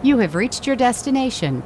You have reached your destination.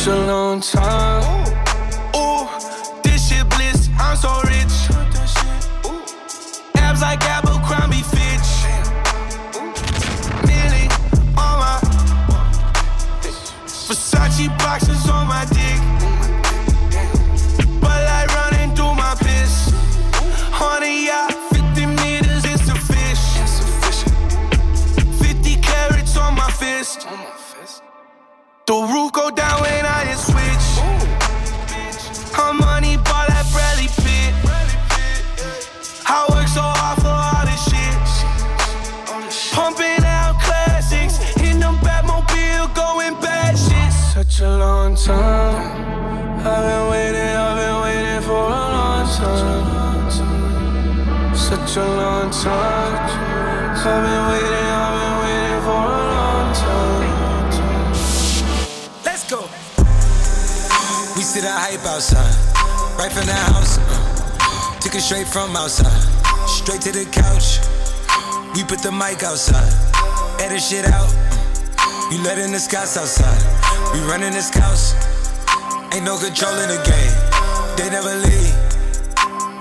such a long time. Outside, straight to the couch. We put the mic outside, edit shit out. You letting the scouts outside. We running this house, ain't no control in the game. They never leave.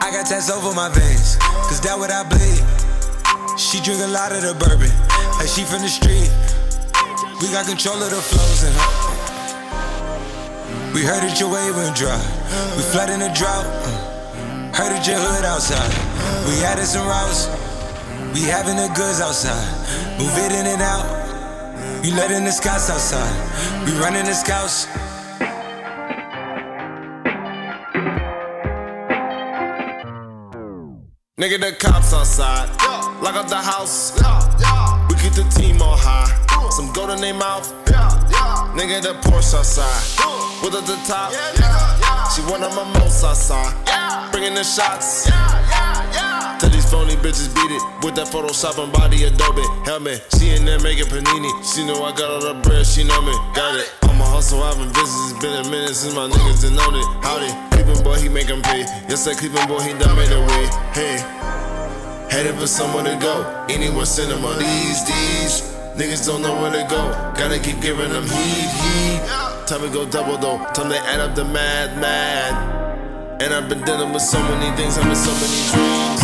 I got tats over my veins, cause that what I bleed. She drink a lot of the bourbon, like she from the street. We got control of the flows her. We heard that your wave went dry. We flood in the drought. Heard that your hood outside. We added some routes. We having the goods outside. Move it in and out. You letting the scouts outside. We running the scouts. Nigga, the cops outside. Lock up the house. We keep the team on high. Some gold in their mouth. Nigga, the Porsche outside. With at the top. She one of my most outside. Bringing the shots. Tell these phony bitches beat it with that Photoshop and body Adobe helmet. She in there making panini. She know I got all the bread, she know me. Got it. I'm a hustle, I've been busy. It's been a minute since my niggas done known it. Howdy. Cleveland boy, he make him pay. Yes, that Cleveland boy, he done made a way. Hey, headed for somewhere to go. Anywhere cinema. These, these niggas don't know where to go. Gotta keep giving them heat, heat. Time to go double though. Time to add up the mad, mad. And I've been dealing with so many things, having so many dreams.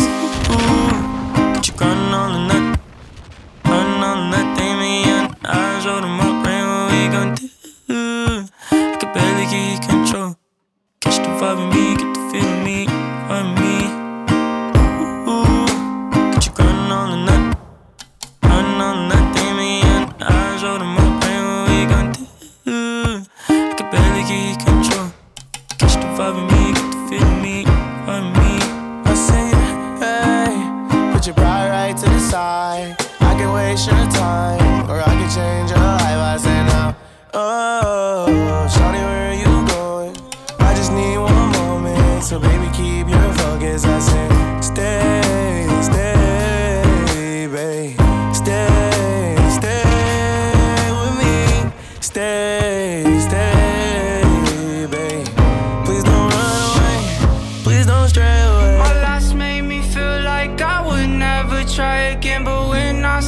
Ooh, got you crying all the night, crying all the night. And I showed them up, brain what we gon' do. I can barely get control. Catch the vibe in me,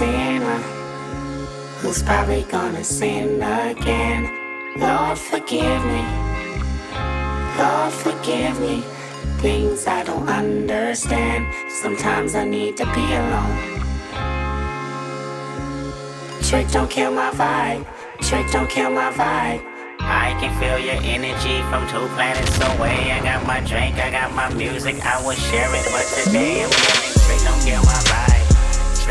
Sinner who's probably gonna sin again. Lord, forgive me. Lord, forgive me. Things I don't understand. Sometimes I need to be alone. Trick don't kill my vibe. Trick don't kill my vibe. I can feel your energy from two planets away. I got my drink, I got my music, I will share it. But today I'm feeling trick, don't kill my vibe.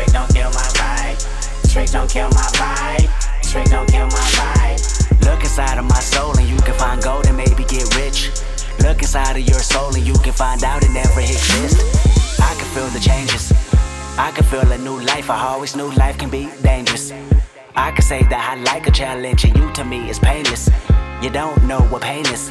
Trick, don't kill my vibe. Trick don't kill my vibe. Trick don't kill my vibe. Look inside of my soul and you can find gold and maybe get rich. Look inside of your soul and you can find out it never exists. I can feel the changes. I can feel a new life. I always knew life can be dangerous. I can say that I like a challenge and you to me is painless. You don't know what pain is.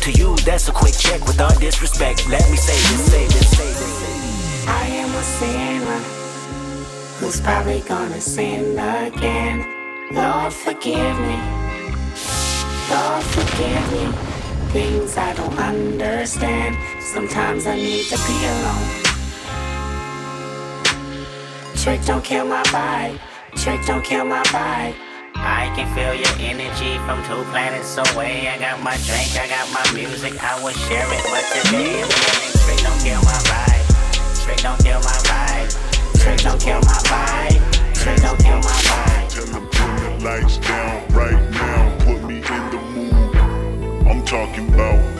To you, that's a quick check with all disrespect. Let me say this, say this, say this. I am a sinner who's probably gonna sin again. Lord, forgive me. Lord, forgive me. Things I don't understand. Sometimes I need to be alone. Trick don't kill my vibe. Trick don't kill my vibe. I can feel your energy from two planets away. I got my drink, I got my music, I will share it. But today I'm feeling trick don't kill my vibe. Trick don't kill my vibe. Trick don't kill my vibe. Trick don't kill my vibe. Tell them turn the lights down right now. Put me in the mood. I'm talking about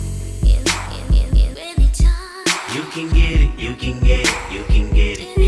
You can get it, you can get it, you can get it,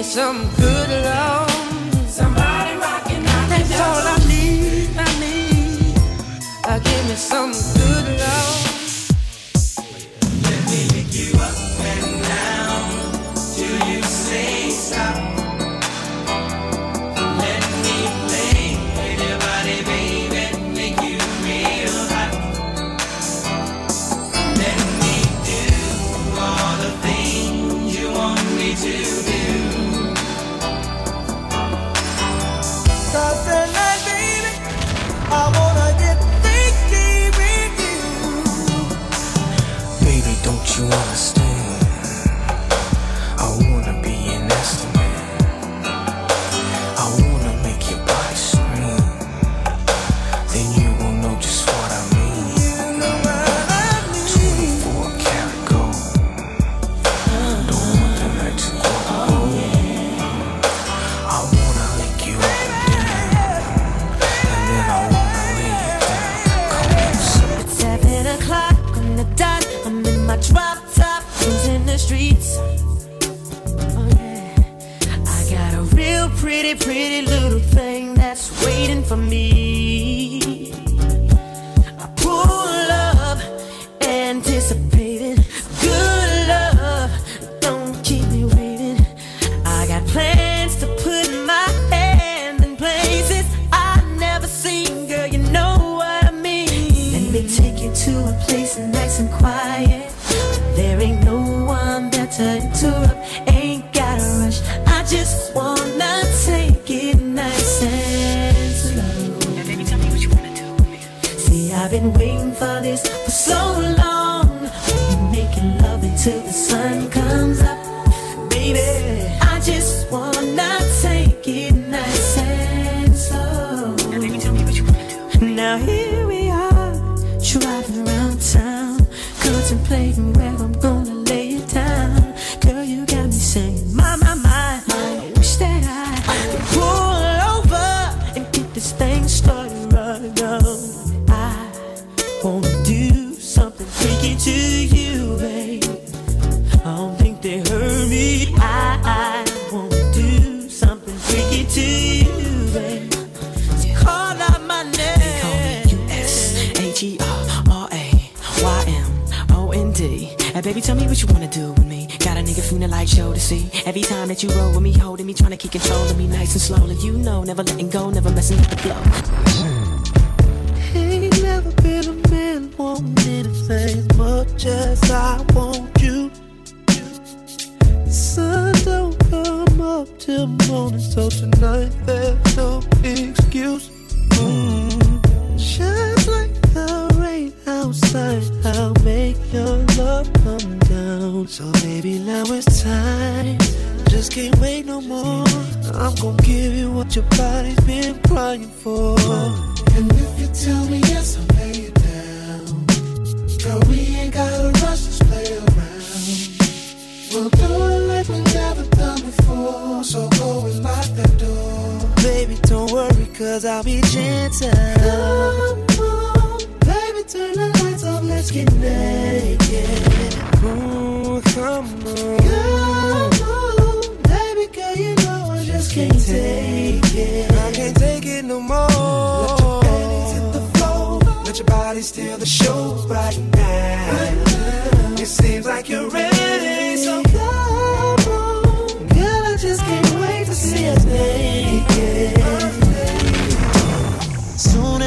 me some good love. Somebody rockin', knockin' That's all I need, I need. Uh, give me some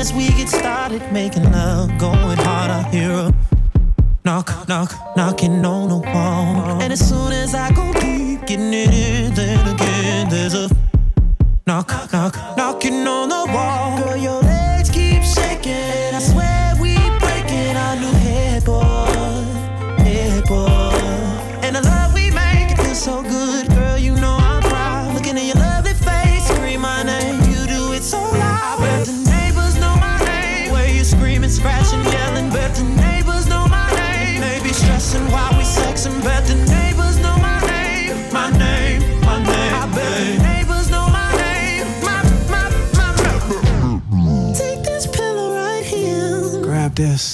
as we get started making love, going hard, I hear a knock, knock, knocking on the wall. And as soon as I go deep, getting it in, then again, there's a knock, knock, knocking on the wall. this.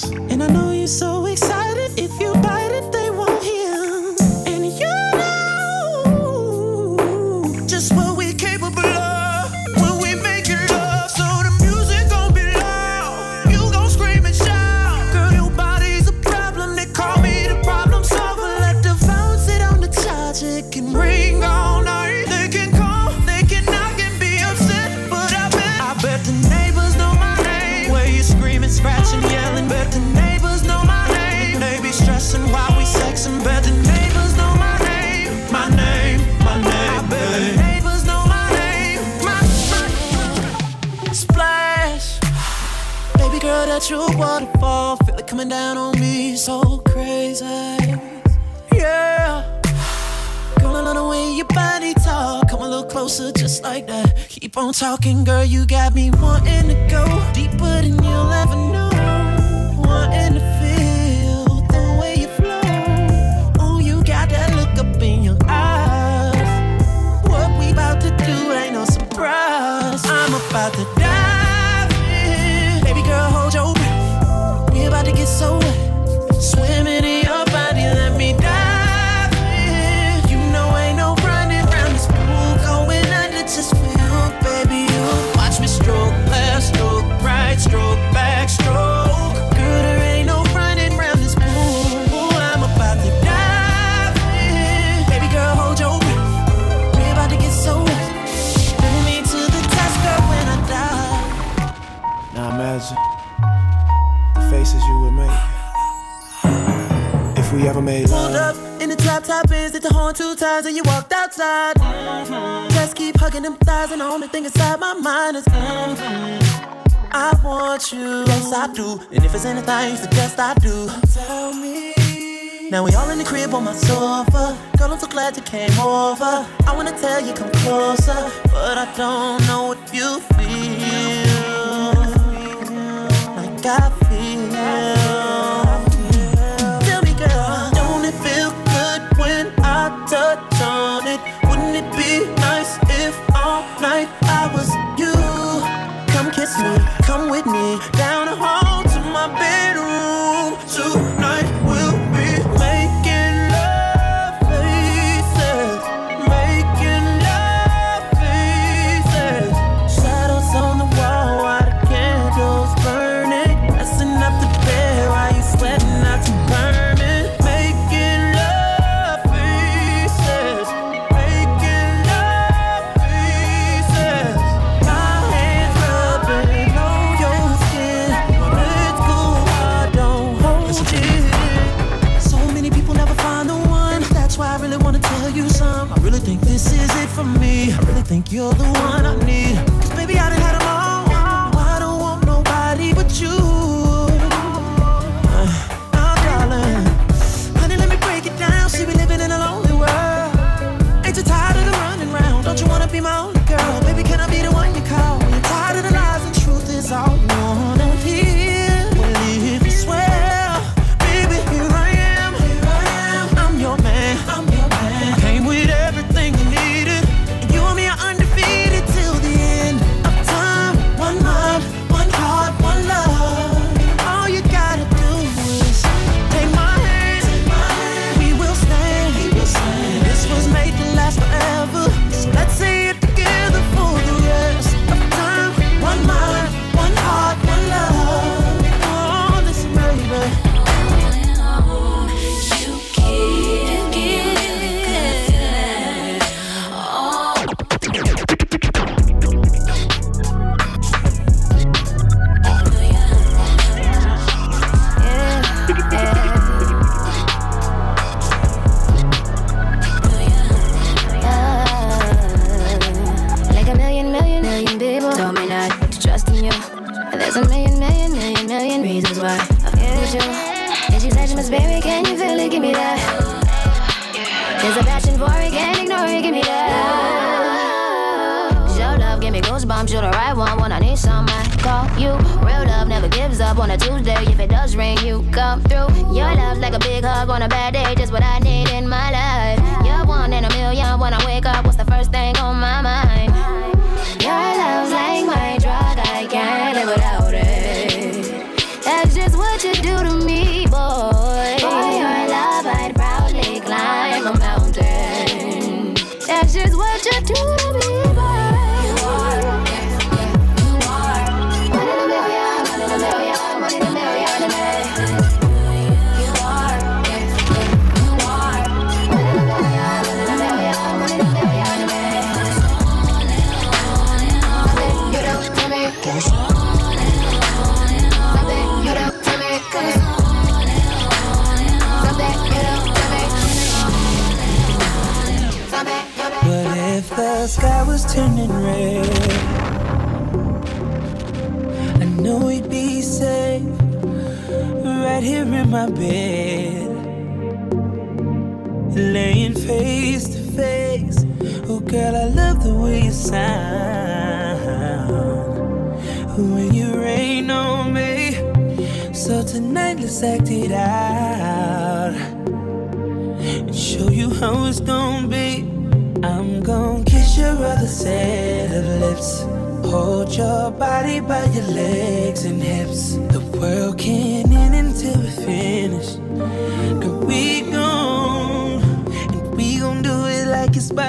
closer just like that. Keep on talking, girl, you got me wanting to go deeper than you'll ever know. the horn two times and you walked outside. Mm-hmm. Just keep hugging them thighs, and the only thing inside my mind is. Mm-hmm. I want you. Yes, I do. And if it's anything suggest I do, tell me. Now we all in the crib on my sofa. Girl, I'm so glad you came over. I wanna tell you come closer, but I don't know if you feel like I feel. all night. I was you. Come kiss me, come with me down the hall.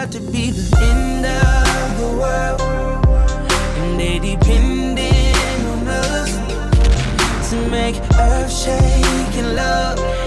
have to be the end of the world. And they depending on us to make earth shake and love.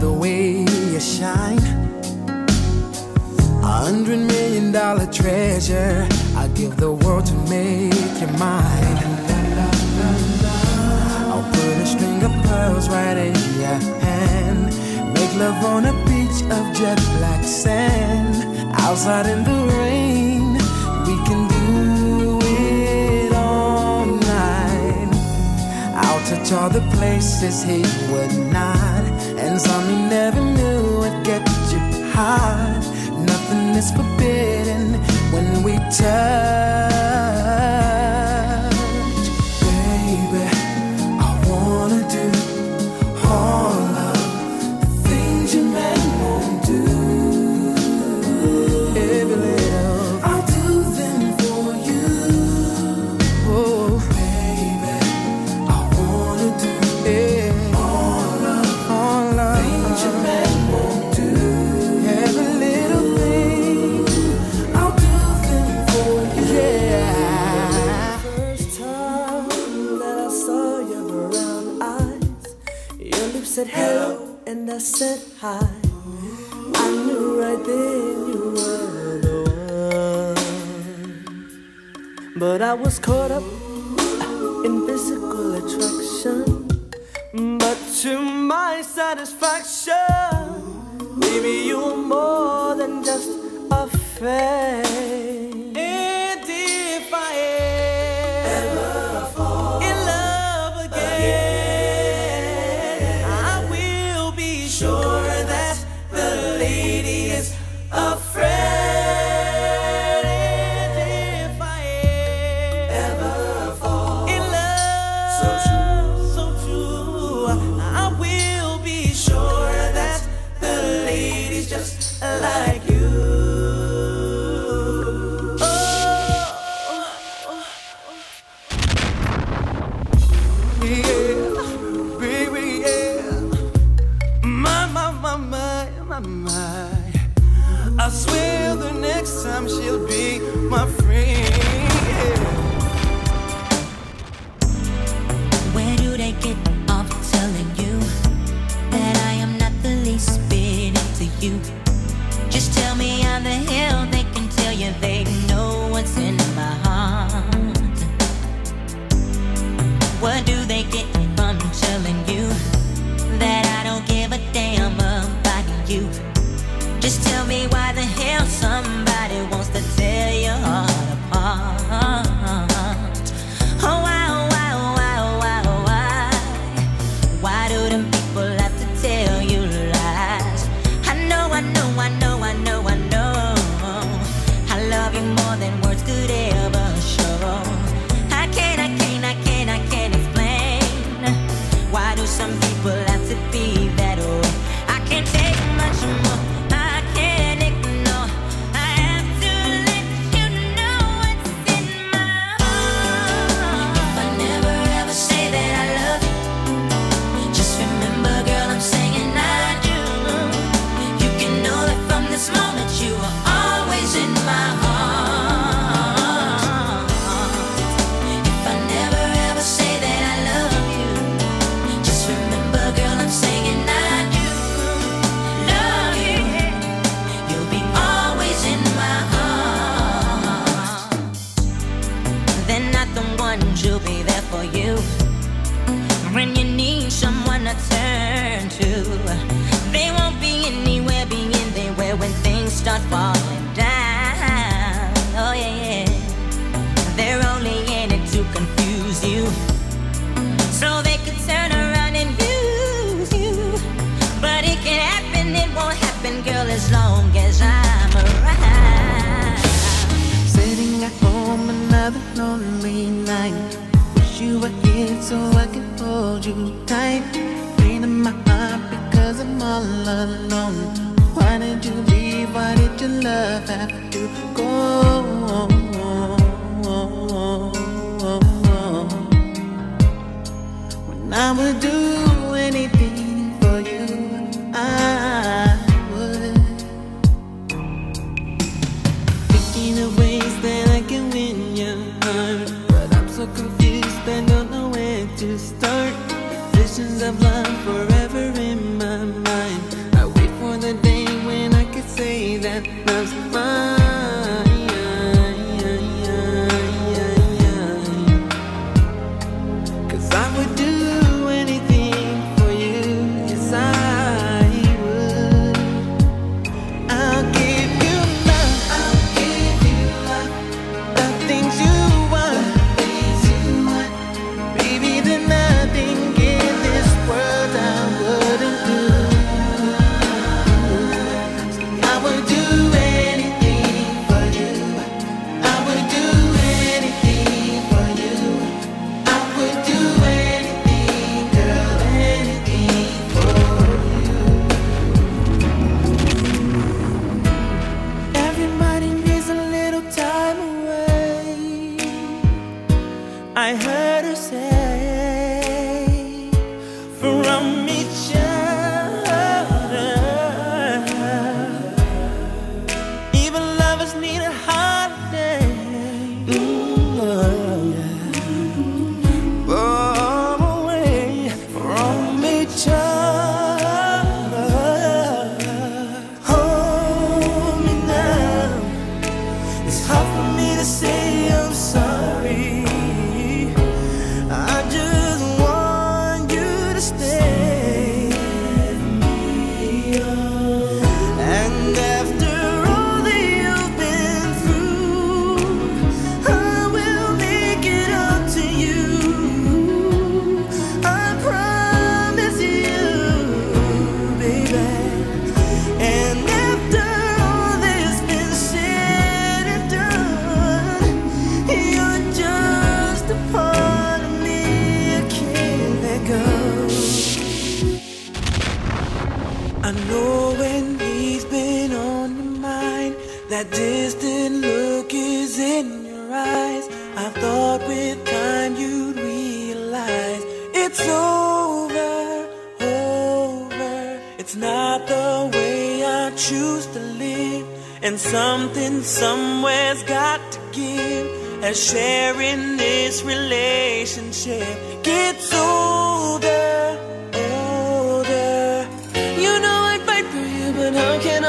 the way you shine. A hundred million dollar treasure, I'd give the world to make you mine. I'll put a string of pearls right in your hand. Make love on a beach of jet black sand. Outside in the rain, we can do it all night. I'll touch all the places he would not. Friends on me never knew would get you high. Nothing is forbidden when we touch. But I was caught up in physical attraction. But to my satisfaction, maybe you were more than just a friend.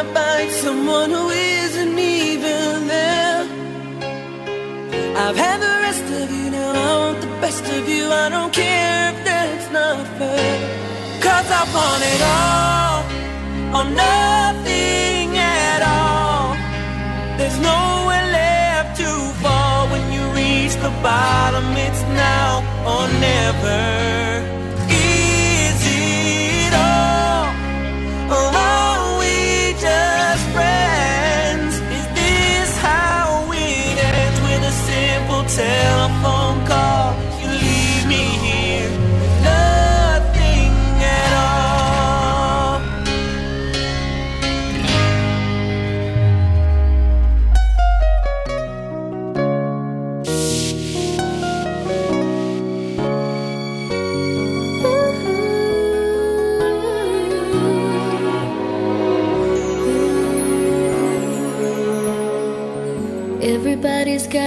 not someone who isn't even there. I've had the rest of you, now I want the best of you. I don't care if that's not fair. Cause I want it all, or nothing at all. There's nowhere left to fall when you reach the bottom. It's now or never.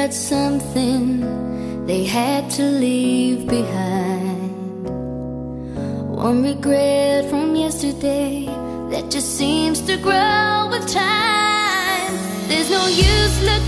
had something they had to leave behind. One regret from yesterday that just seems to grow with time. There's no use looking.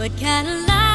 What kind of life?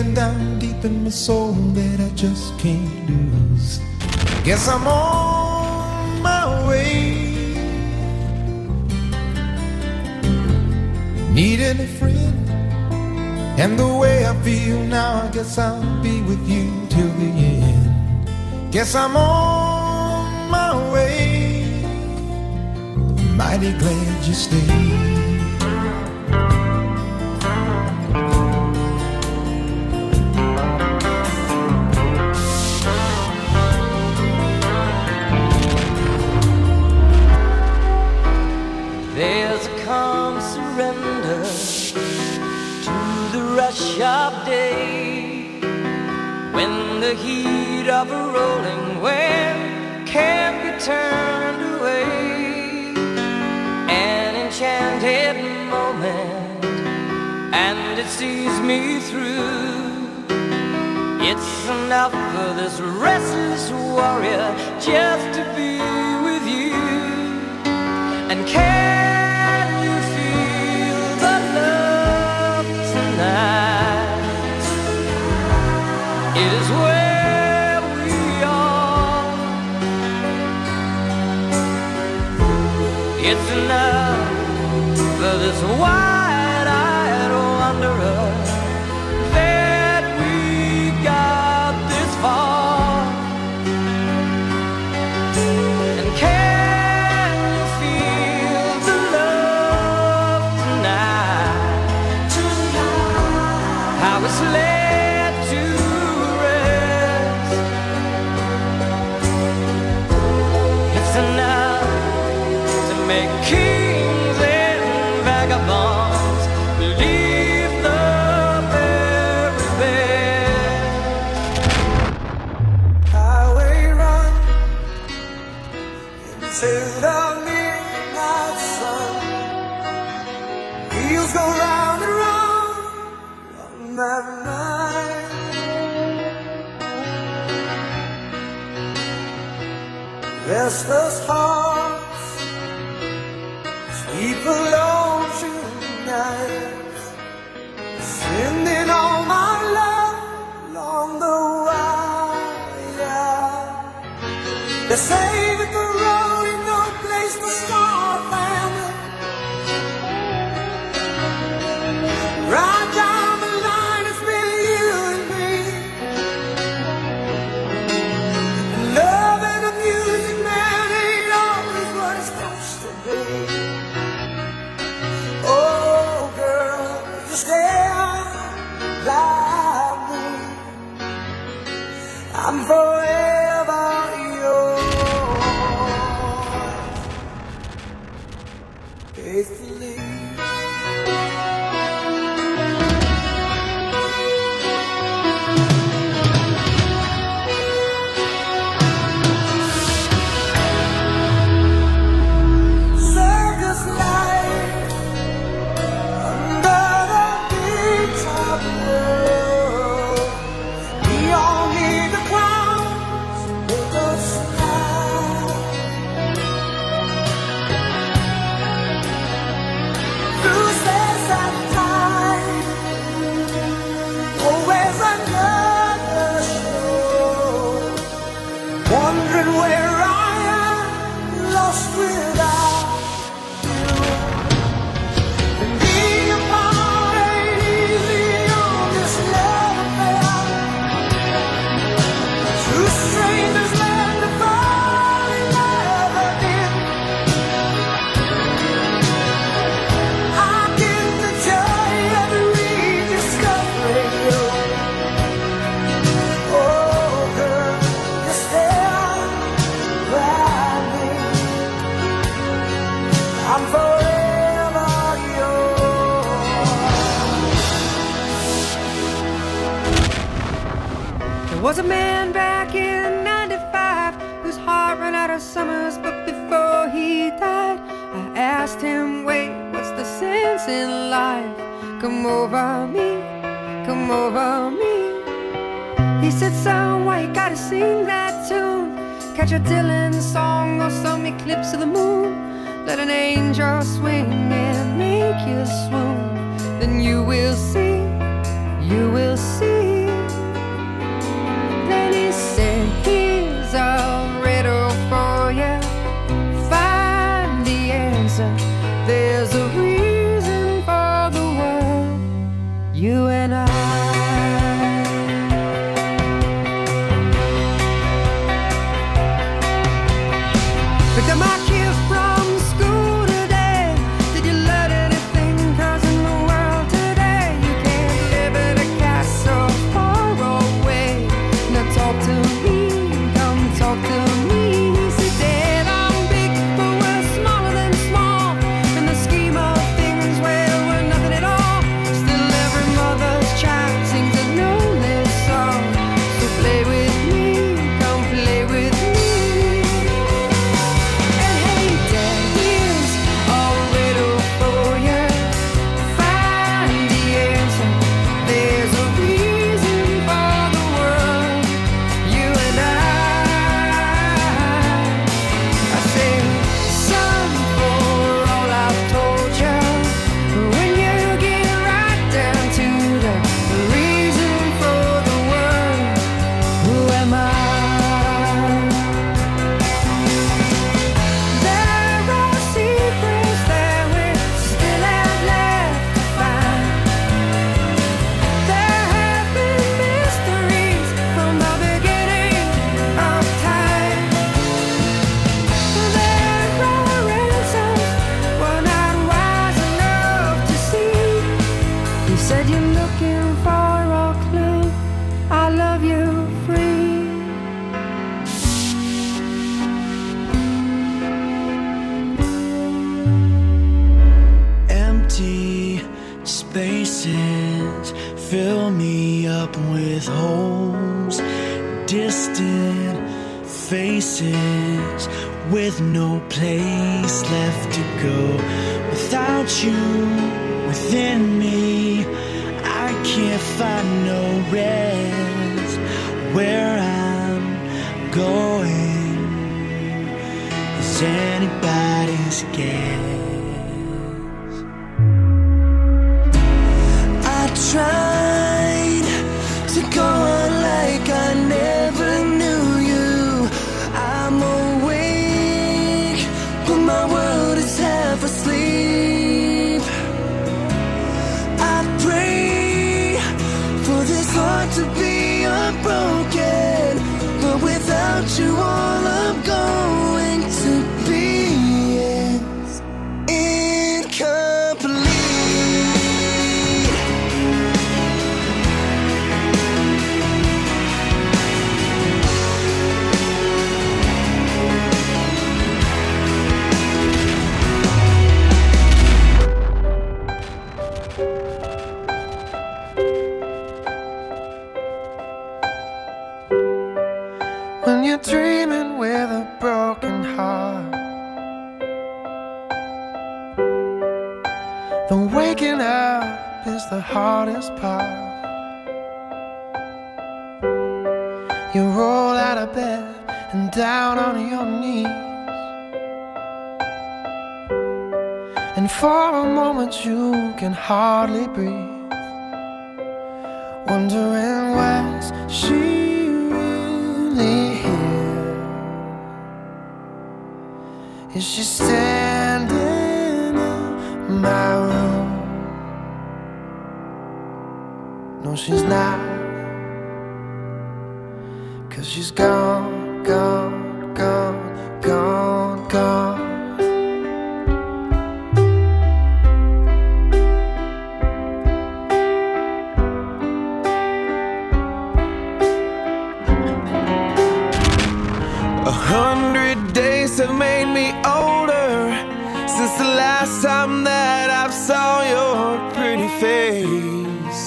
feeling down deep in my soul that I just can't lose. Guess I'm on my way. Need a friend, and the way I feel now, I guess I'll be with you till the end. Guess I'm on my way. Mighty glad you stayed. enough for this wide-eyed wanderer. Oh, there's a reason for the world. You Is she standing in my room. No, she's not. Cause she's gone, gone, gone, gone. have made me older since the last time that I saw your pretty face.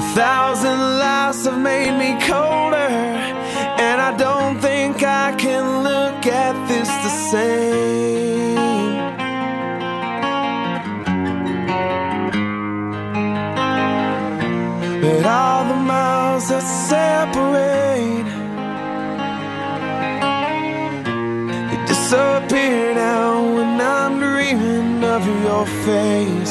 A thousand lies have made me colder, and I don't think I can look at this the same. your face.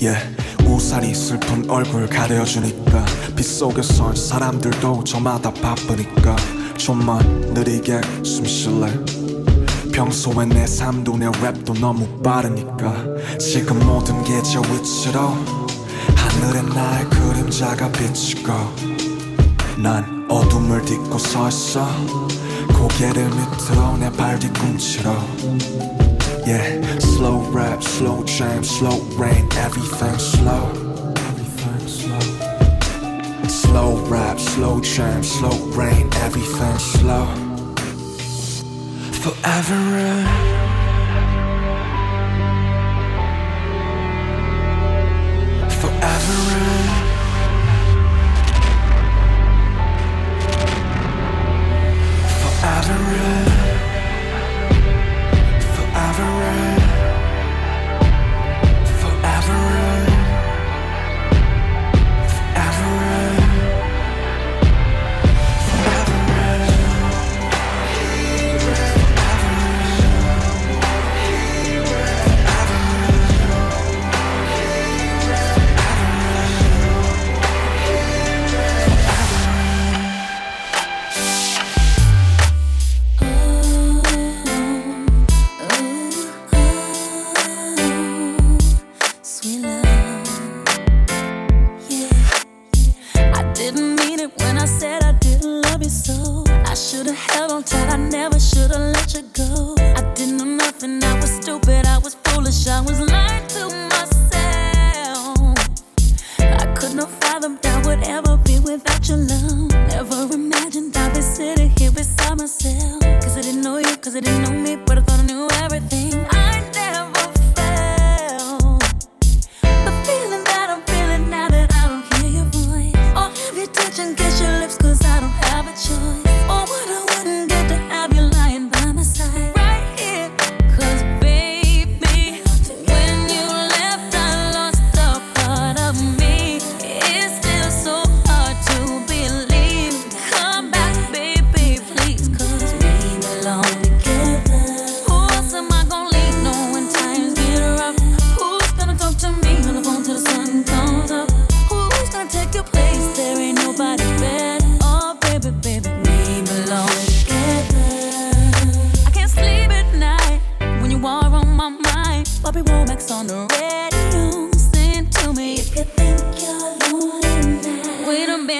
yeah. 우산이 슬픈 얼굴 가려주니까 빗속에서 사람들도 저마다 바쁘니까 좀만 느리게 숨 쉴래 평소에 내 삶도 내 랩도 너무 빠르니까 지금 모든 게 저 위치로 하늘에 나의 그림자가 비치고 난 어둠을 딛고 서 있어 고개를 밑으로 내 발 뒤꿈치로 yeah. Slow rap, slow jam, slow rain, everything slow. Everything slow. Slow rap, slow jam, slow rain, everything slow. Forever.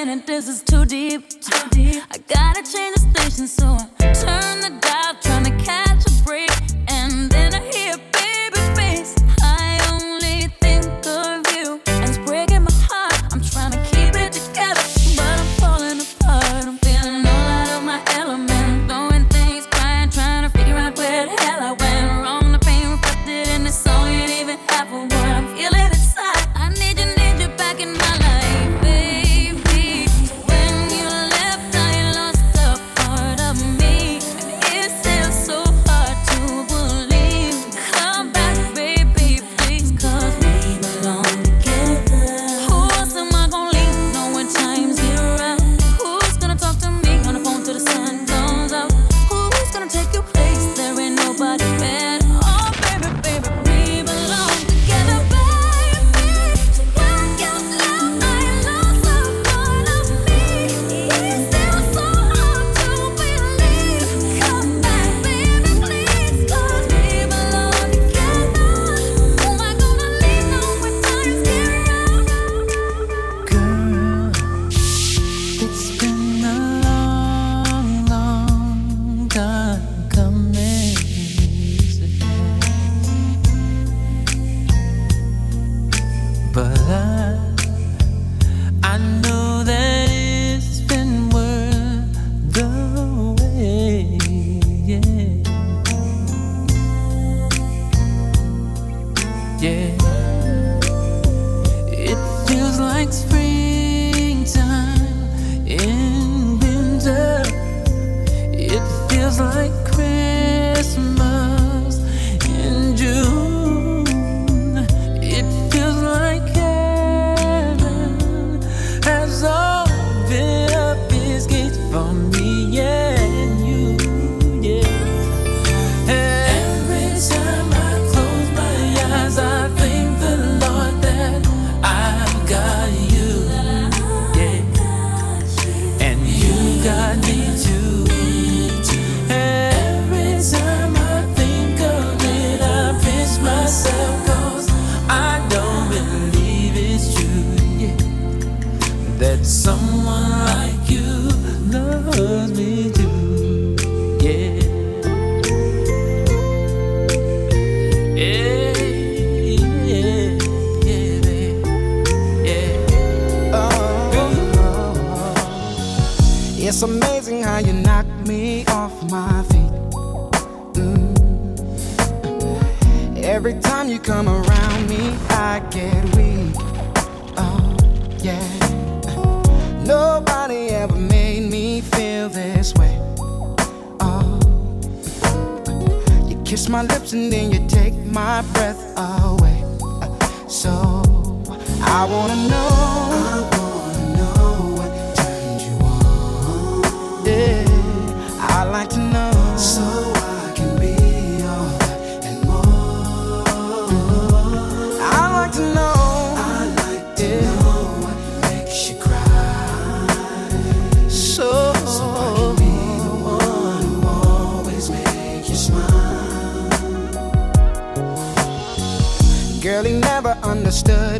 minute, this is too deep. Too deep. I gotta change the station, so I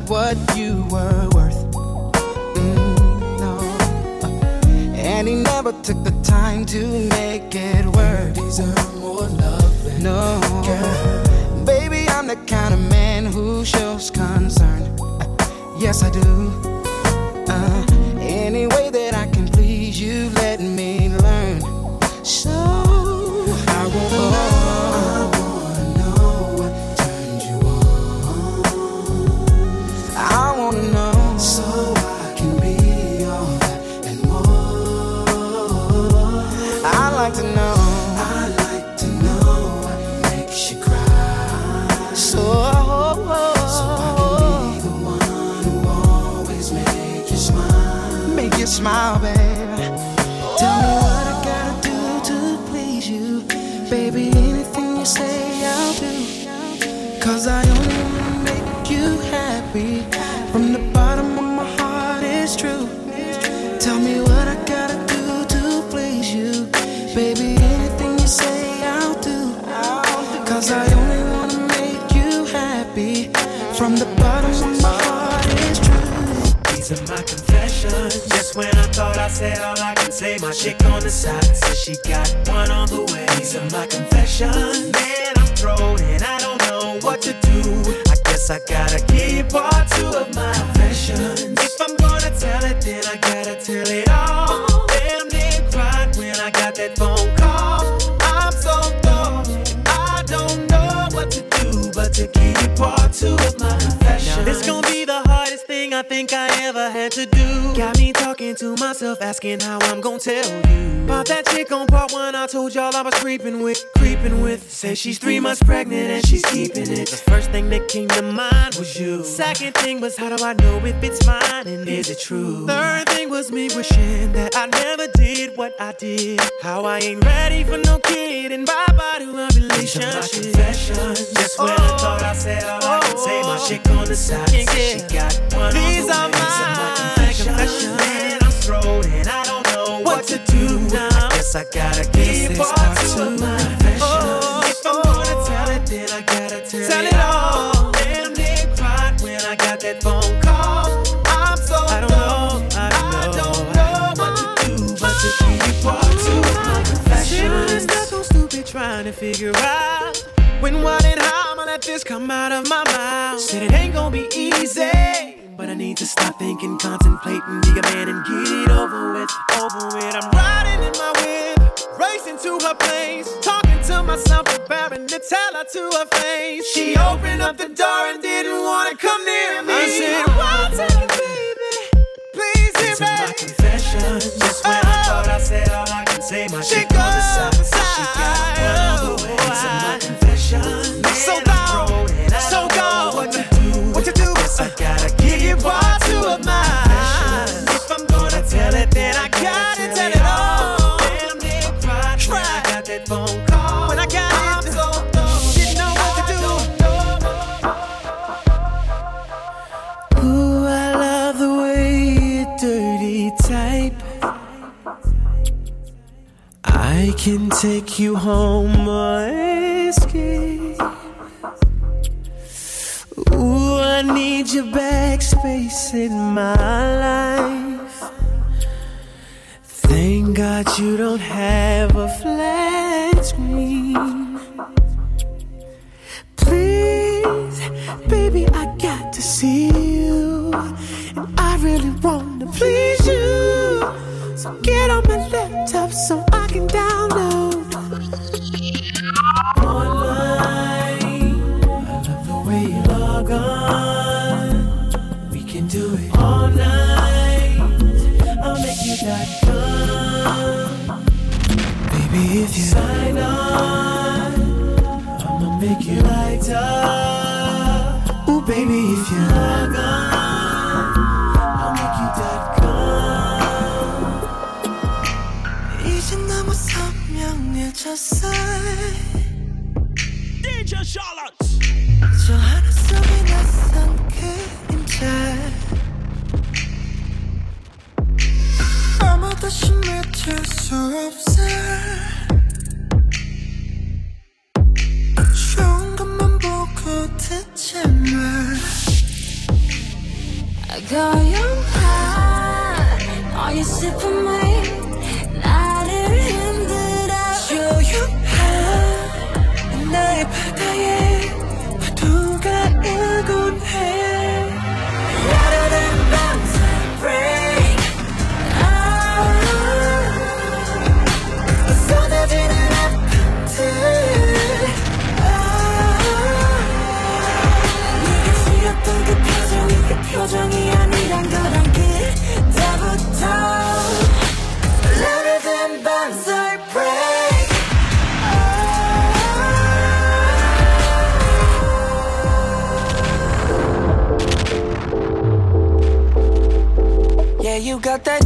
what you were worth. Mm, no. And he never took the time to make it worth. Deserve more love. No. Baby, I'm the kind of man who shows concern. Yes, I do. Said all I can say, my chick on the side says she got one on the way. These are my confessions. Man, I'm thrown and I don't know what to do. I guess I gotta keep part two of my confessions. Think I ever had to do. Got me talking to myself, asking how I'm gon' tell you. About that chick on part one, I told y'all I was creeping with, creeping with. Say she's three months pregnant and she's keeping it. The first thing that came to mind was you. Second thing was how do I know if it's mine and is it true? Third thing was me wishing that I never did what I did. How I ain't ready for no kid and bye bye to a relationship. Just when I thought I said all I could say, my oh. chick on the side said she got one. These are my confessions. Man, I'm thrown and I don't know what to do now. I guess I gotta part two of my confessions. If I'm gonna tell it, then I gotta tell, tell it all. Damn near cried when I got that phone call. I'm so I don't know, I don't know, what to do, but to keep part two of my confessions. Stuck on stupid trying to figure out when, what, and how I'ma let this come out of my mouth. Said it ain't gonna be easy. But I need to stop thinking, contemplating, be a man and get it over with, over with. I'm riding in my whip, racing to her place, talking to myself, preparing to tell her to her face. She opened up the door and didn't wanna come near me. I said, up, baby? Please hear me. my confession, Just when I oh. thought I said all I can say, my chick on the side said she got one on the way. These are my confessions. So gone, so gone. What to do? What to do? Yes, I gotta If I'm gonna tell it, then I gotta tell it all. Near cried when I got that phone call. When I got it, so didn't know what to do. Ooh, I love the way you dirty type. I can take you home or escape. Ooh, I need your backspace in my life. Thank God you don't have a flat screen. Please, baby, I got to see you. And I really want to please you. So get on my laptop so I can download. If you sign on, I'ma make you light up. Got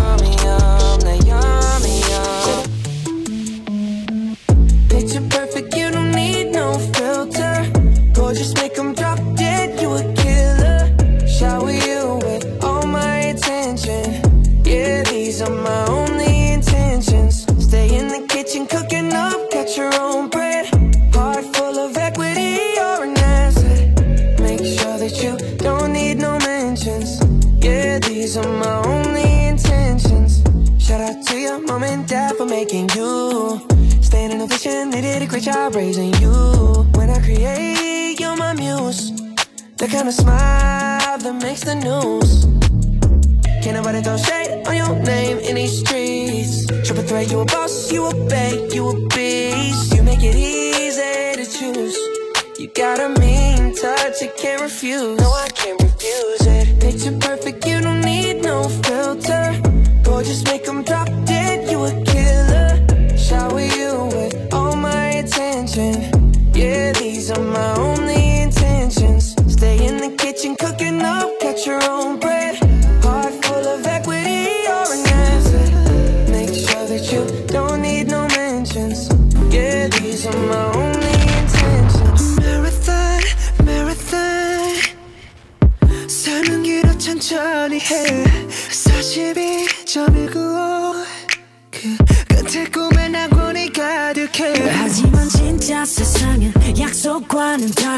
The kind of smile that makes the news. Can't nobody throw shade on your name in these streets. Triple threat, you a boss, you a bank, you a beast. You make it easy to choose. You got a mean touch, you can't refuse. No, I can't refuse it. Picture perfect, you don't need no filter. Gorgeous, make 'em drop dead, you a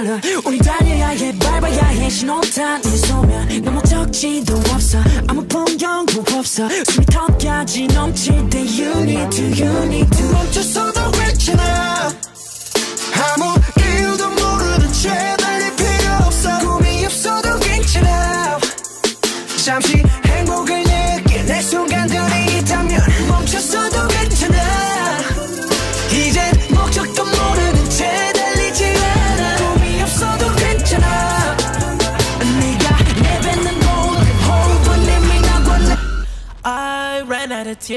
달라 우리 달려야 해 밟아야 해 신호탄 이 소면 너무 적지도 없어 아무 풍경도 없어 숨이 턱까지 넘칠 때 You need to, you need to 멈춰서도 괜찮아. 아무 이유도 모르는 채 달릴 필요 없어. 꿈이 없어도 괜찮아. 잠시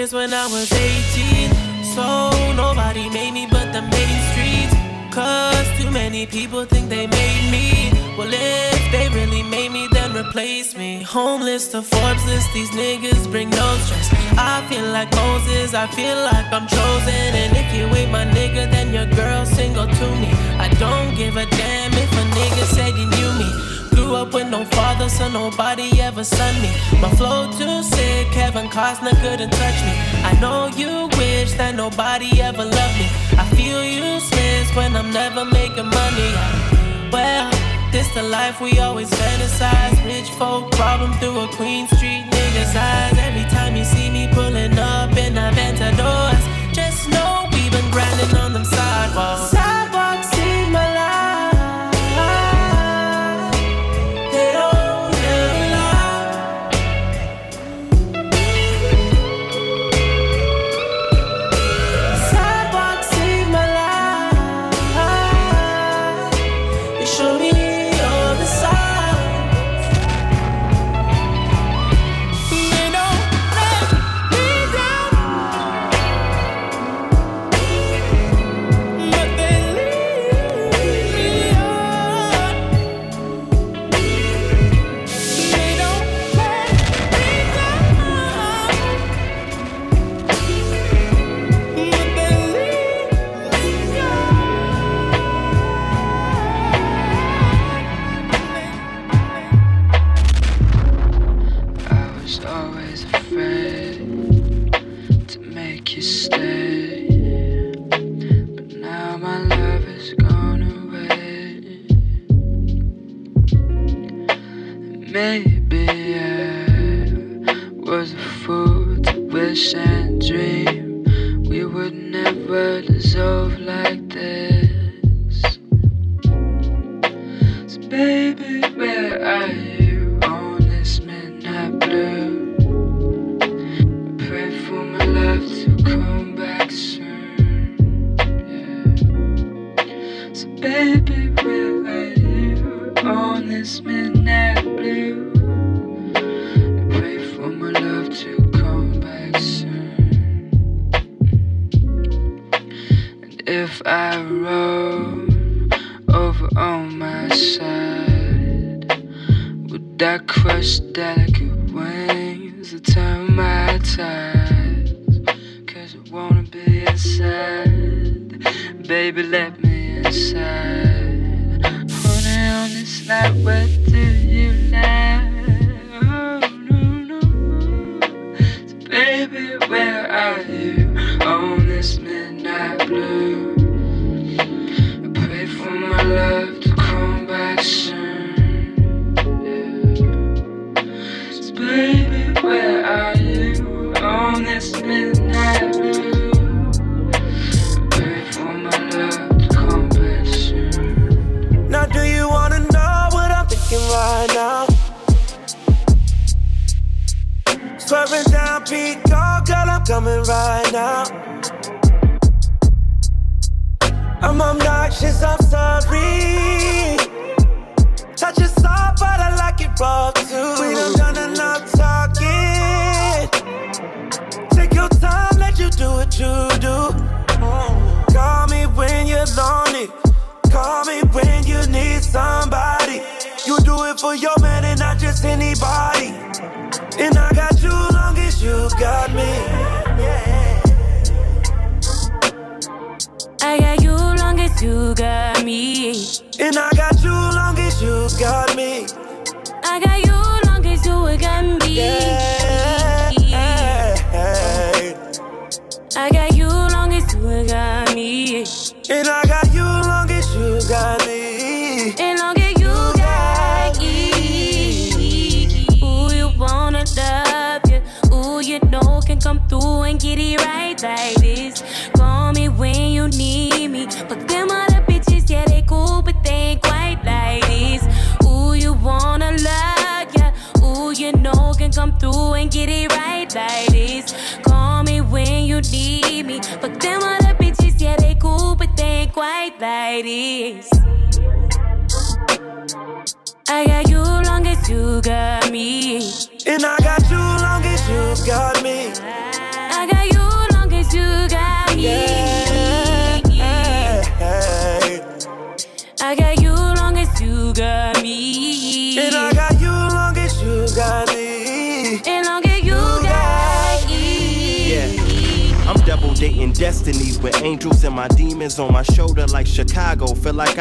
tears when I was 18. So nobody made me but the main streets. Cause too many people think they made me. Well, if they really made me, then replace me. Homeless to Forbes list, these niggas bring no stress. I feel like Moses, I feel like I'm chosen. And if you ain't my nigga, then your girl single to me. I don't give a damn if a nigga said he knew me. Grew up with no father, so nobody ever sent me. My flow too sick, Kevin Costner couldn't touch me. I know you wish that nobody ever loved me. I feel useless when I'm never making money. Well, this the life we always fantasize. Rich folk problem through a Queen Street nigga's eyes. Every time you see me pulling up in the Ventadors, just know we been grinding on them. Sidewalks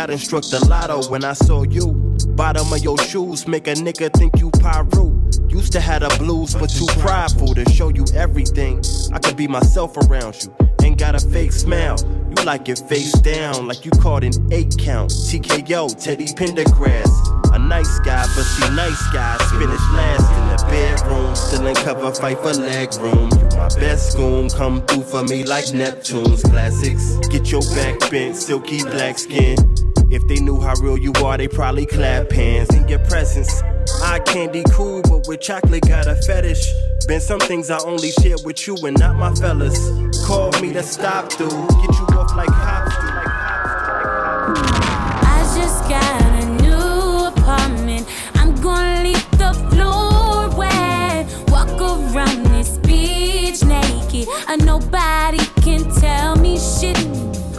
and struck the lotto when I saw you. Bottom of your shoes make a nigga think you Pyro. Used to have the blues, but too prideful to show you everything. I could be myself around you, ain't got a fake smile. You like your face down, like you caught an eight count. TKO, Teddy Pendergrass. A nice guy, but see, nice guys finish last in the bedroom. Still in cover, fight for leg room. You my best goon, come through for me like Neptunes classics. Get your back bent, silky black skin. If they knew how real you are, they probably clap hands in your presence. I candy cool, but with chocolate got a fetish. Been some things I only share with you and not my fellas. Call me to stop, dude. Get you off like hops, dude. I just got a new apartment. I'm gonna leave the floor wet. Walk around this beach naked. A nobody.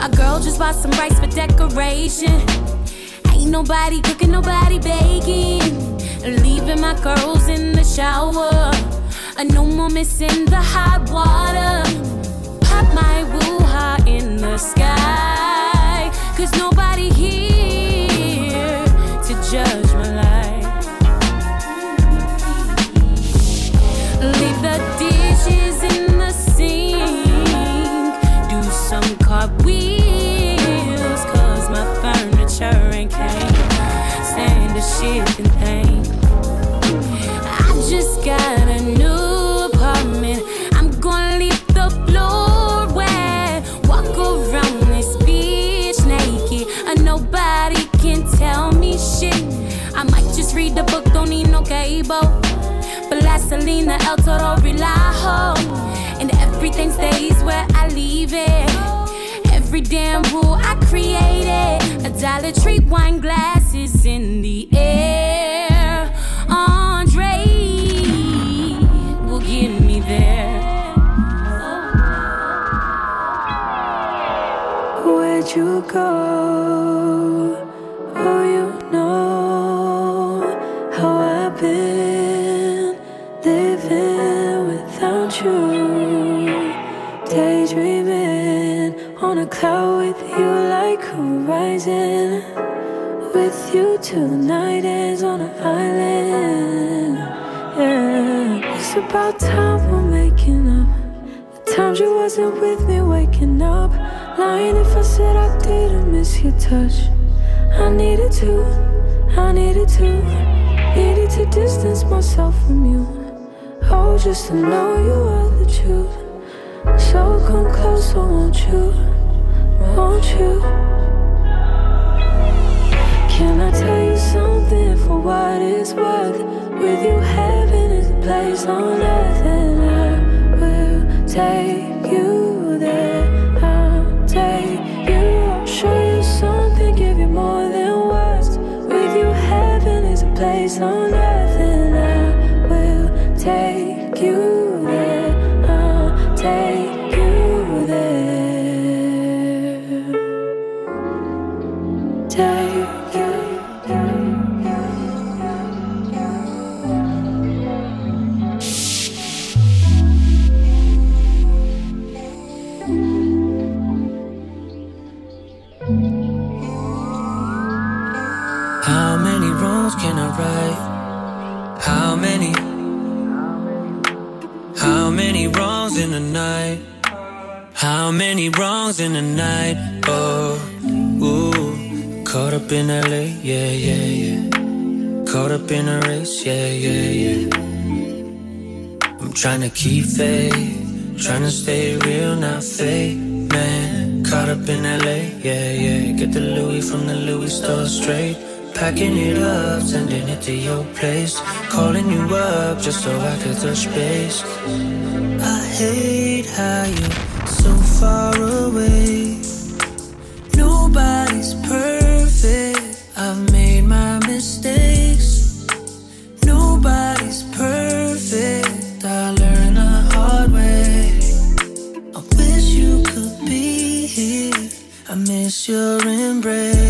My girl just bought some rice for decoration. Ain't nobody cooking, nobody baking. Leaving my curls in the shower. And no more missing the hot water. Pop my woo ha in the sky. Cause nobody here to judge. Vaseline, El Toro Relajo. And everything stays where I leave it. Every damn rule I created. A Dollar Tree wine glasses in the air. Andre will get me there. Where'd you go? Horizon. With you till the night ends on an island. Yeah, it's about time we're making up. The times you wasn't with me waking up. Lying if I said I didn't miss your touch. I needed to, I needed to, needed to distance myself from you. Oh, just to know you are the truth. So come closer, won't you? Won't you? For what it's worth? With you, heaven is a place on earth, and I will take you there. I'll take you. I'll show you something, give you more than words. With you, heaven is a place on earth, in a night? How many wrongs in a night? Oh, ooh, caught up in LA, yeah, yeah, yeah. Caught up in a race, yeah, yeah, yeah. I'm trying to keep faith, trying to stay real, not fake, man. Caught up in LA, yeah, yeah. Get the Louis from the Louis store straight. Packing it up, sending it to your place. Calling you up just so I could touch base. I hate how you're so far away. Nobody's perfect. I've made my mistakes. Nobody's perfect. I learned the hard way. I wish you could be here. I miss your embrace.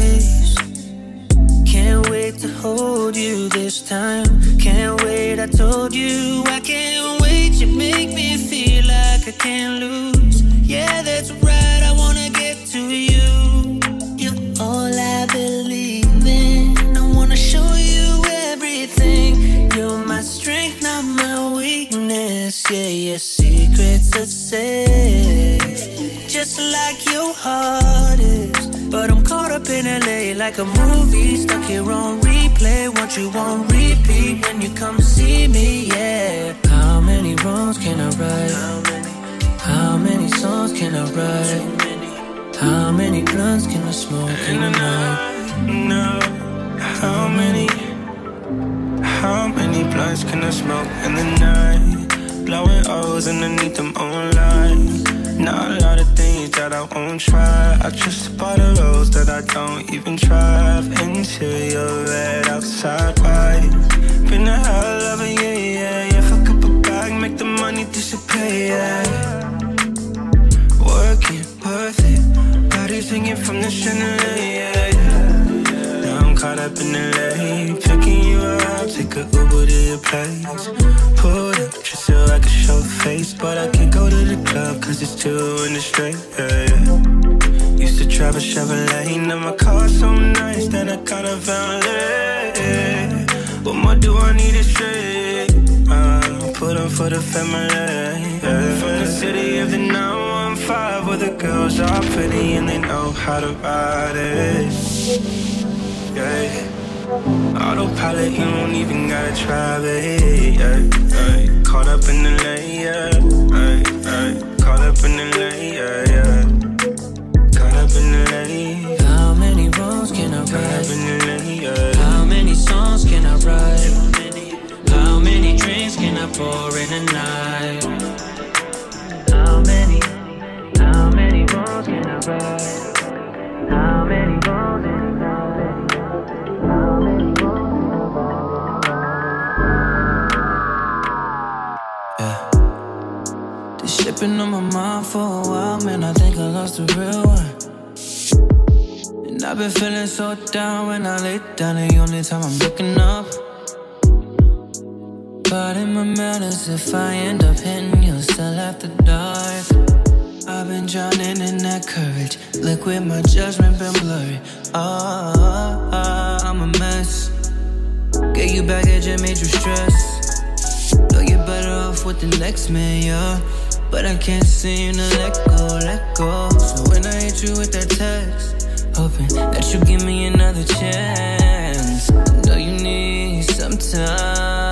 You this time. Can't wait, I told you I can't wait. You make me feel like I can't lose. Yeah, that's right, I wanna get to you. You're all I believe in. I wanna show you everything. You're my strength, not my weakness. Yeah, your secrets are safe. Just like your heart is. But I'm caught up in LA like a movie, stuck here on replay. Want you on repeat when you come see me, yeah. How many wrongs can I right? How many songs can I write? How many blunts can I smoke in the night? No, how many? How many blunts can I smoke in the night? Blowing O's underneath them online. Not a lot of things that I won't try. I just bought a rose that I don't even drive. Interior red outside white. Been a hell of a year, yeah, yeah. Fuck up a bag, make the money disappear, yeah. Working, worth it. Body singing from the chandelier, yeah, caught up in the lane. Picking you up, take a Uber to your place. Pull up just so I can show face. But I can't go to the club cause it's two in the straight, yeah, yeah. Used to drive a Chevrolet, now my car's so nice that I kinda a valet. What more do I need to say? Uh, put on for the family. Yeah. From the city of the 915 where the girls are pretty and they know how to ride it yeah. Autopilot, you don't even gotta try, babe. Yeah, yeah. Caught up in the lane, yeah, yeah. Caught up in the lane, yeah, yeah. Caught up in the lane. How many wrongs can I write? How many songs can I write? How many drinks can I pour in a night? How many? How many wrongs can I write? How many wrongs Been on my mind for a while, man. I think I lost the real one. And I've been feeling so down when I lay down. The only time I'm looking up. But in my matters if I end up hitting you still after dark. I've been drowning in that courage. Liquid, my judgment been blurry. Oh, I'm a mess. Get you back and major made you stress. Know you're better off with the next man, yeah. But I can't seem to let go, let go. So when I hit you with that text, hoping that you give me another chance. I know you need some time.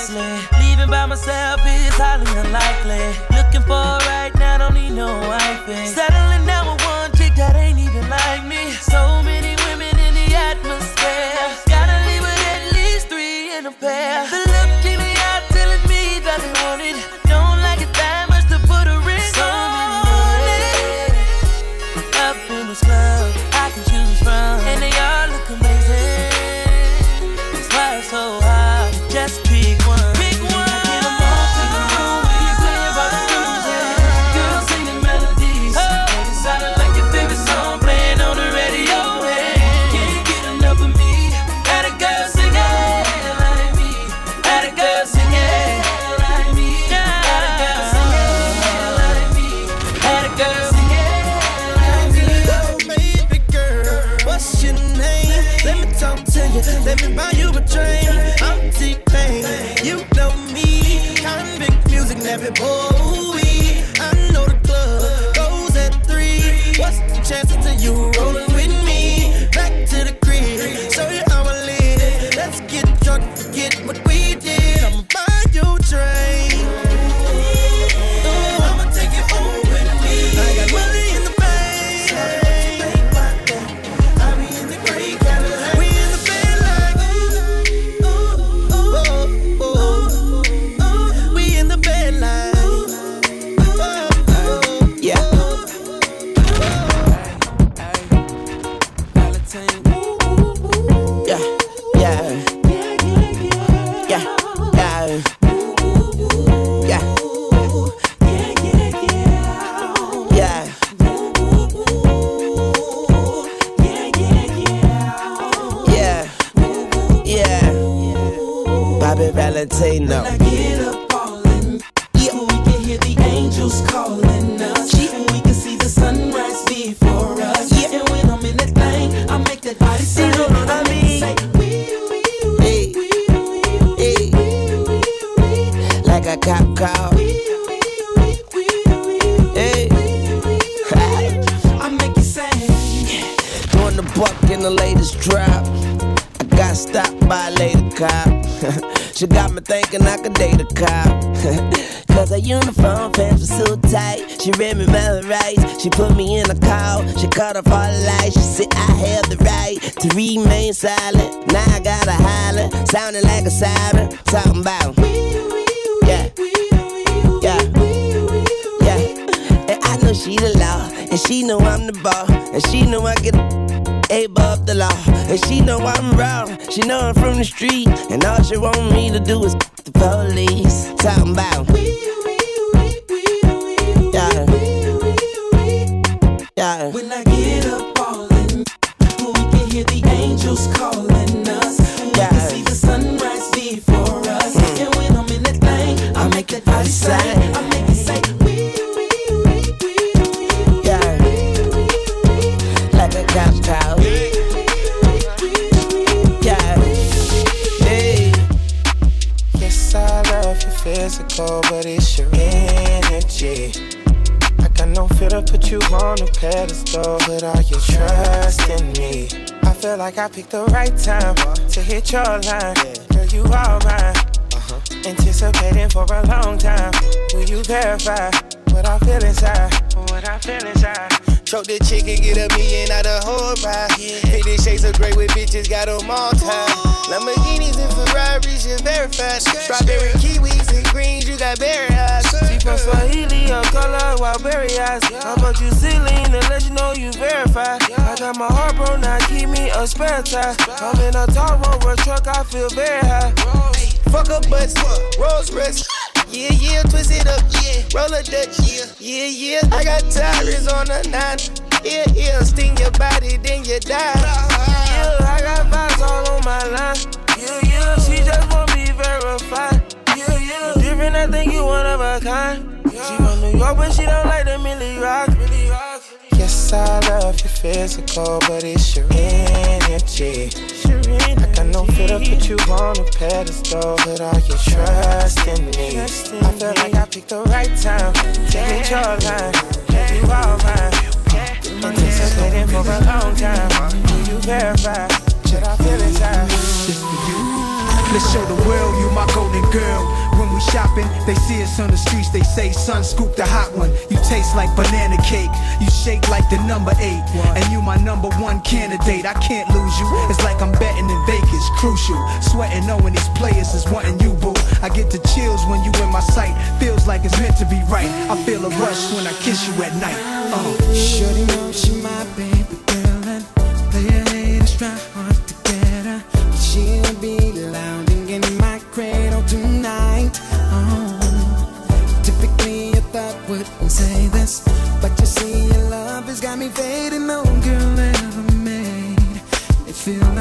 Nicely. Leaving by myself is highly unlikely. Looking for right now, don't need no wifey. Eh. Settling down with one chick that ain't even like me. So many women in the atmosphere. Gotta leave with at least three in a pair. Like a siren. Pedestal, but are you trusting me? I feel like I picked the right time to hit your line. Girl, you are mine. Uh-huh. Anticipating for a long time. Will you verify what I feel inside? What I feel inside. Choke the chicken, get a million out of whole ride. Fifty shades of gray with bitches, got them all tied. Lamborghinis and Ferraris, you verified. Strawberry kiwis and greens, you got berry eyes. She from Swahili, her color wild berry eyes. How much you ceiling to let you know you verified? I got my heart broke, now keep me a spare tire. I'm in a tall rover truck, I feel very high. Fuck up butts, Rolls Royce. Yeah, yeah, twist it up, yeah. Roll a Dutch, yeah, yeah, yeah. I got tires on a nine. Yeah, yeah, sting your body, then you die. Yeah, I got vibes all on my line. Yeah, yeah, she just want me verified. Yeah, yeah, different, I think you one of a kind. She from New York, but she don't like the Milly Rock. Millie. Yes, I love your physical, but it's your energy. I got no fit to put you on a pedestal, but are you trusting me? I feel like I picked the right time. Take it your line, you all mine. Been anticipating for a long time. Do you verify? Should I feel inside? Let's show the world you my golden girl. When we shopping, they see us on the streets, they say, son, scoop the hot one. You taste like banana cake, you shake like the number eight. And you my number one candidate, I can't lose you. It's like I'm betting in Vegas, crucial. Sweating knowing these players is wanting you, boo. I get the chills when you in my sight, feels like it's meant to be right. I feel a rush when I kiss you at night. Uh. Shorty know she my baby me fading, no girl ever made. It feel like.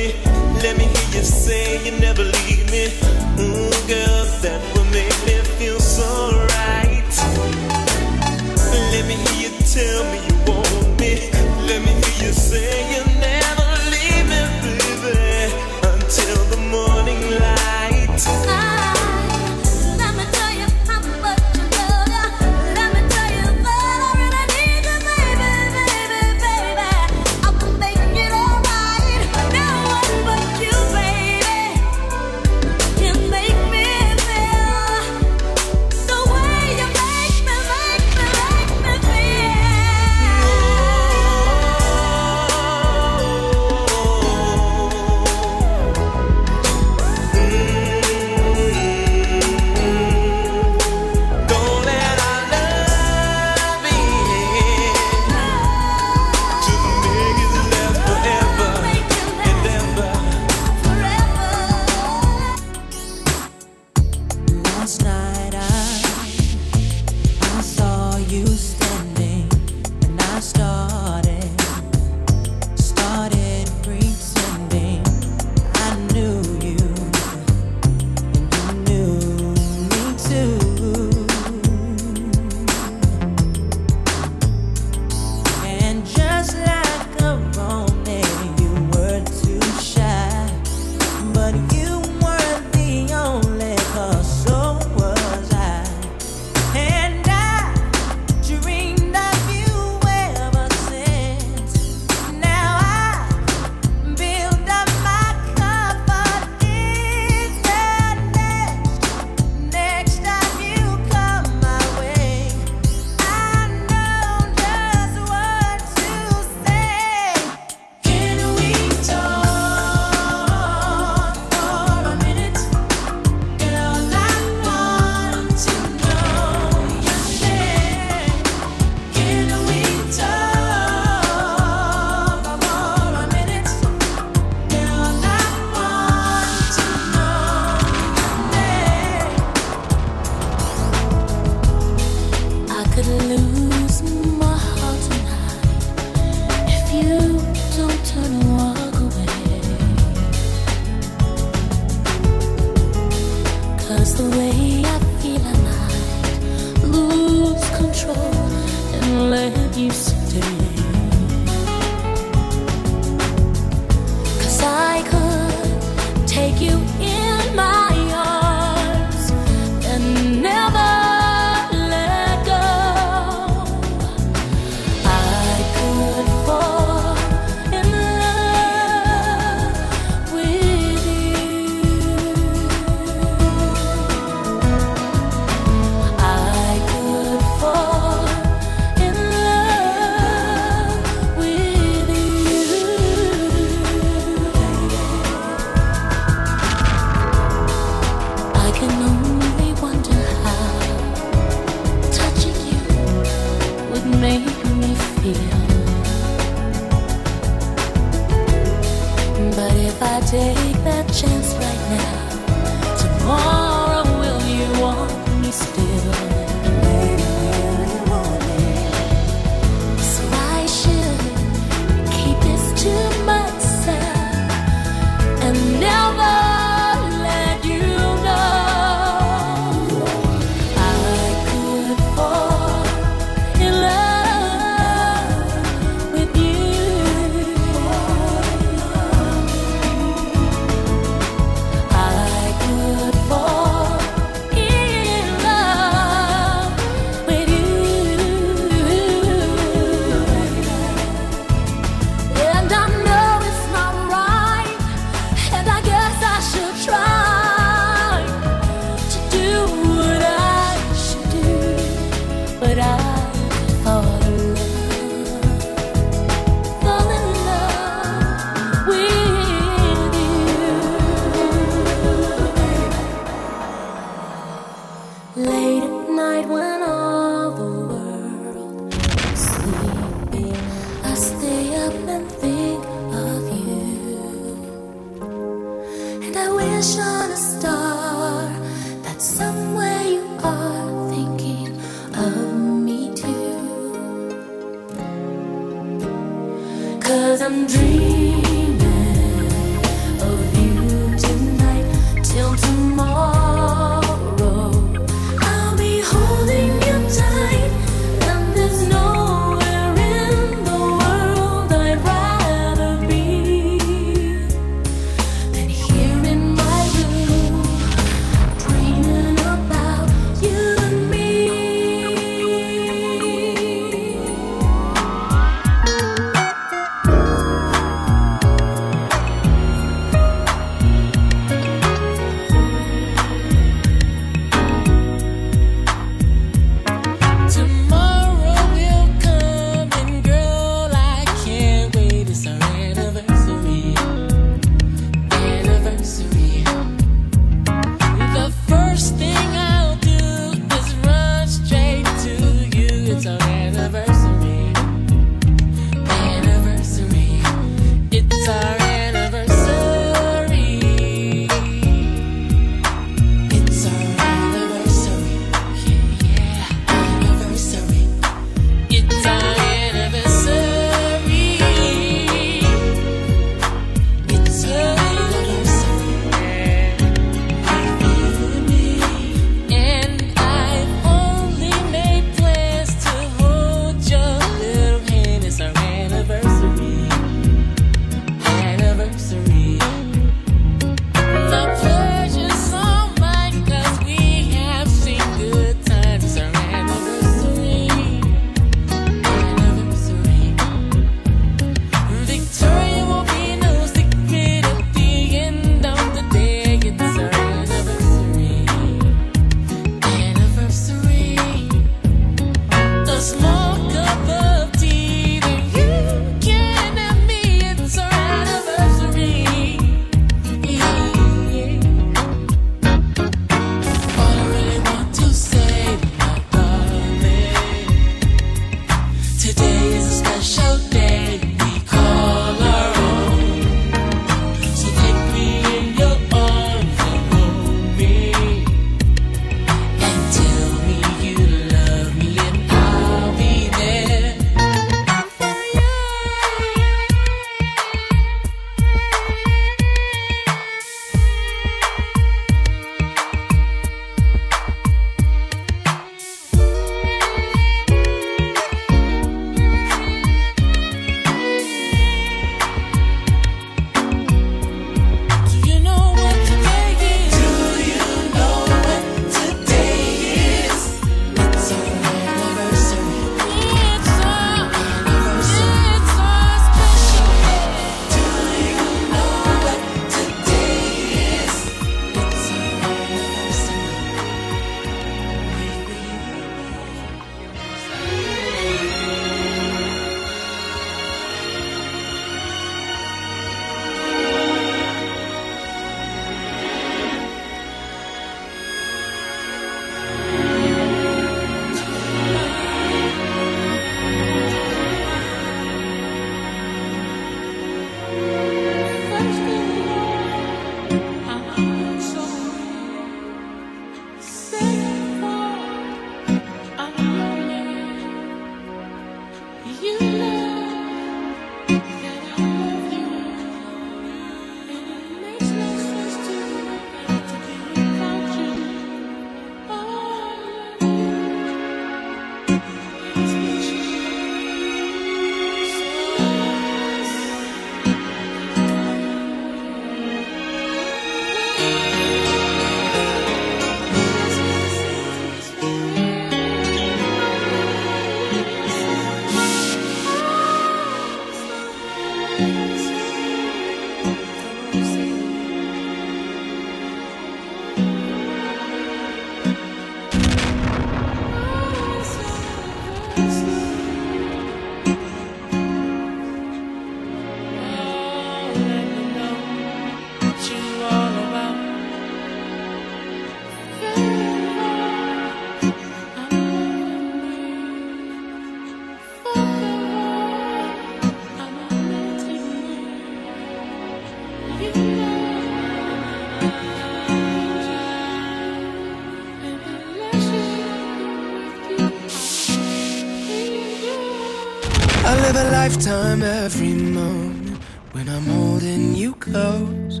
Lifetime every moment when I'm holding you close.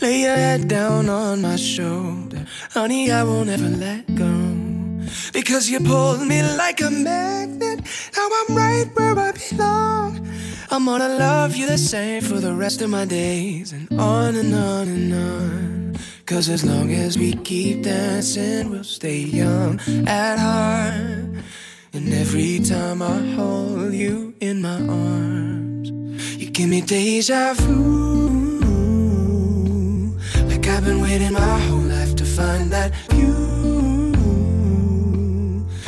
Lay your head down on my shoulder. Honey, I won't ever let go. Because you pulled me like a magnet. Now I'm right where I belong. I'm gonna love you the same for the rest of my days. And on and on and on. Cause as long as we keep dancing, we'll stay young at heart. Every time I hold you in my arms, you give me deja vu. Like I've been waiting my whole life to find that view.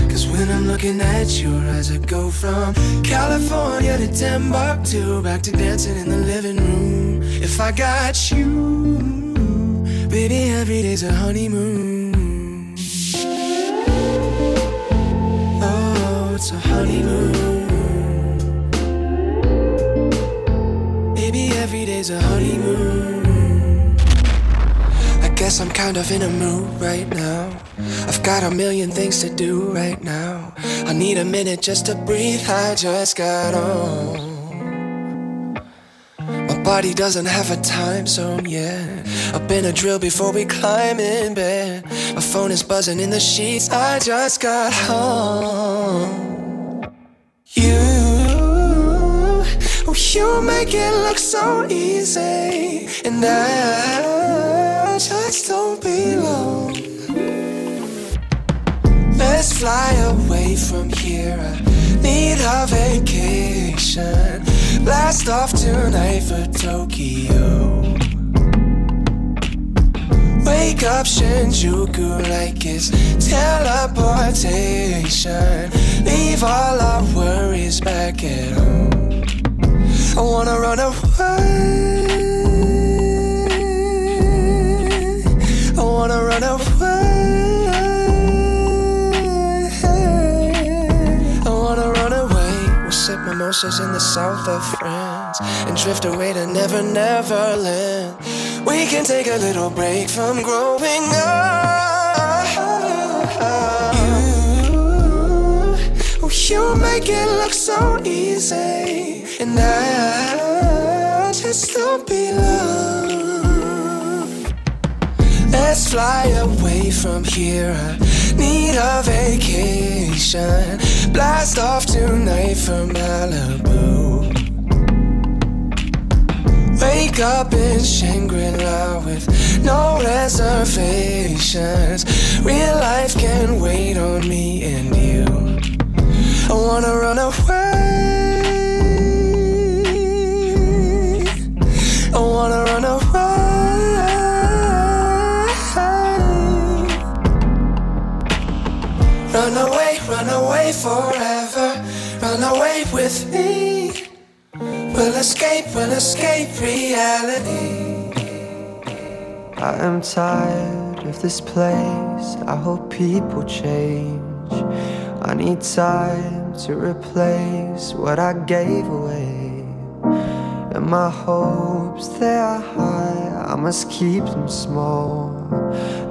Cause when I'm looking at your eyes, I go from California to Timbuktu, back to dancing in the living room. If I got you, baby, every day's a honeymoon. Day's a honeymoon. I guess I'm kind of in a mood right now. I've got a million things to do right now. I need a minute just to breathe. I just got on. My body doesn't have a time zone yet. I've been a drill before we climb in bed. My phone is buzzing in the sheets. I just got home. You, oh, you make it look so easy, and I just don't belong. Let's fly away from here. I need a vacation. Blast off tonight for Tokyo. Wake up Shinjuku like it's teleportation. Leave all our worries back at home. I wanna run away. I wanna run away. I wanna run away. We'll sip mimosas in the south of France and drift away to Never Never Land. We can take a little break from growing up. You, oh, you make it look so easy, and I just don't belong. Let's fly away from here. I need a vacation. Blast off tonight from Malibu. Wake up in Shangri-La with no reservations. Real life can wait on me and you. I wanna run away. I wanna run away. Run away, run away forever. Run away with me. We'll escape, we'll escape reality. I am tired of this place. I hope people change. I need time to replace what I gave away. And my hopes, they are high. I must keep them small.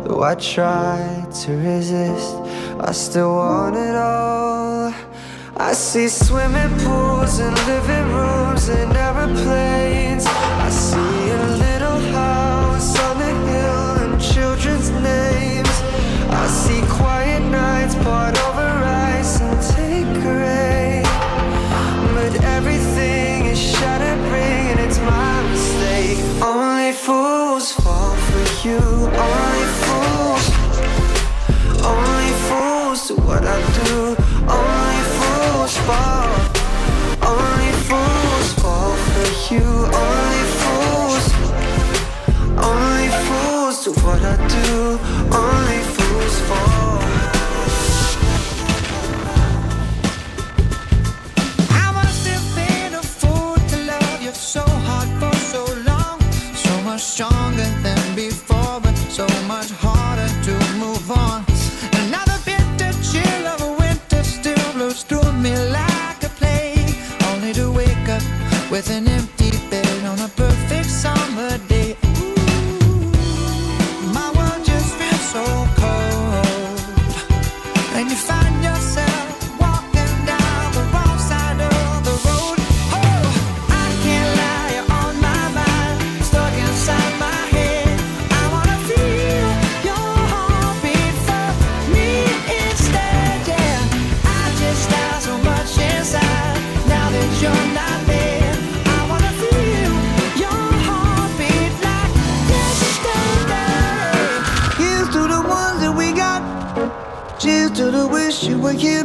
Though I try to resist, I still want it all. I see swimming pools and living rooms and aeroplanes. I see fools fall for you. Only fools. Only fools do what I do. Only fools fall. Only fools fall for you. Only fools. Only fools do what I do. Only fools fall.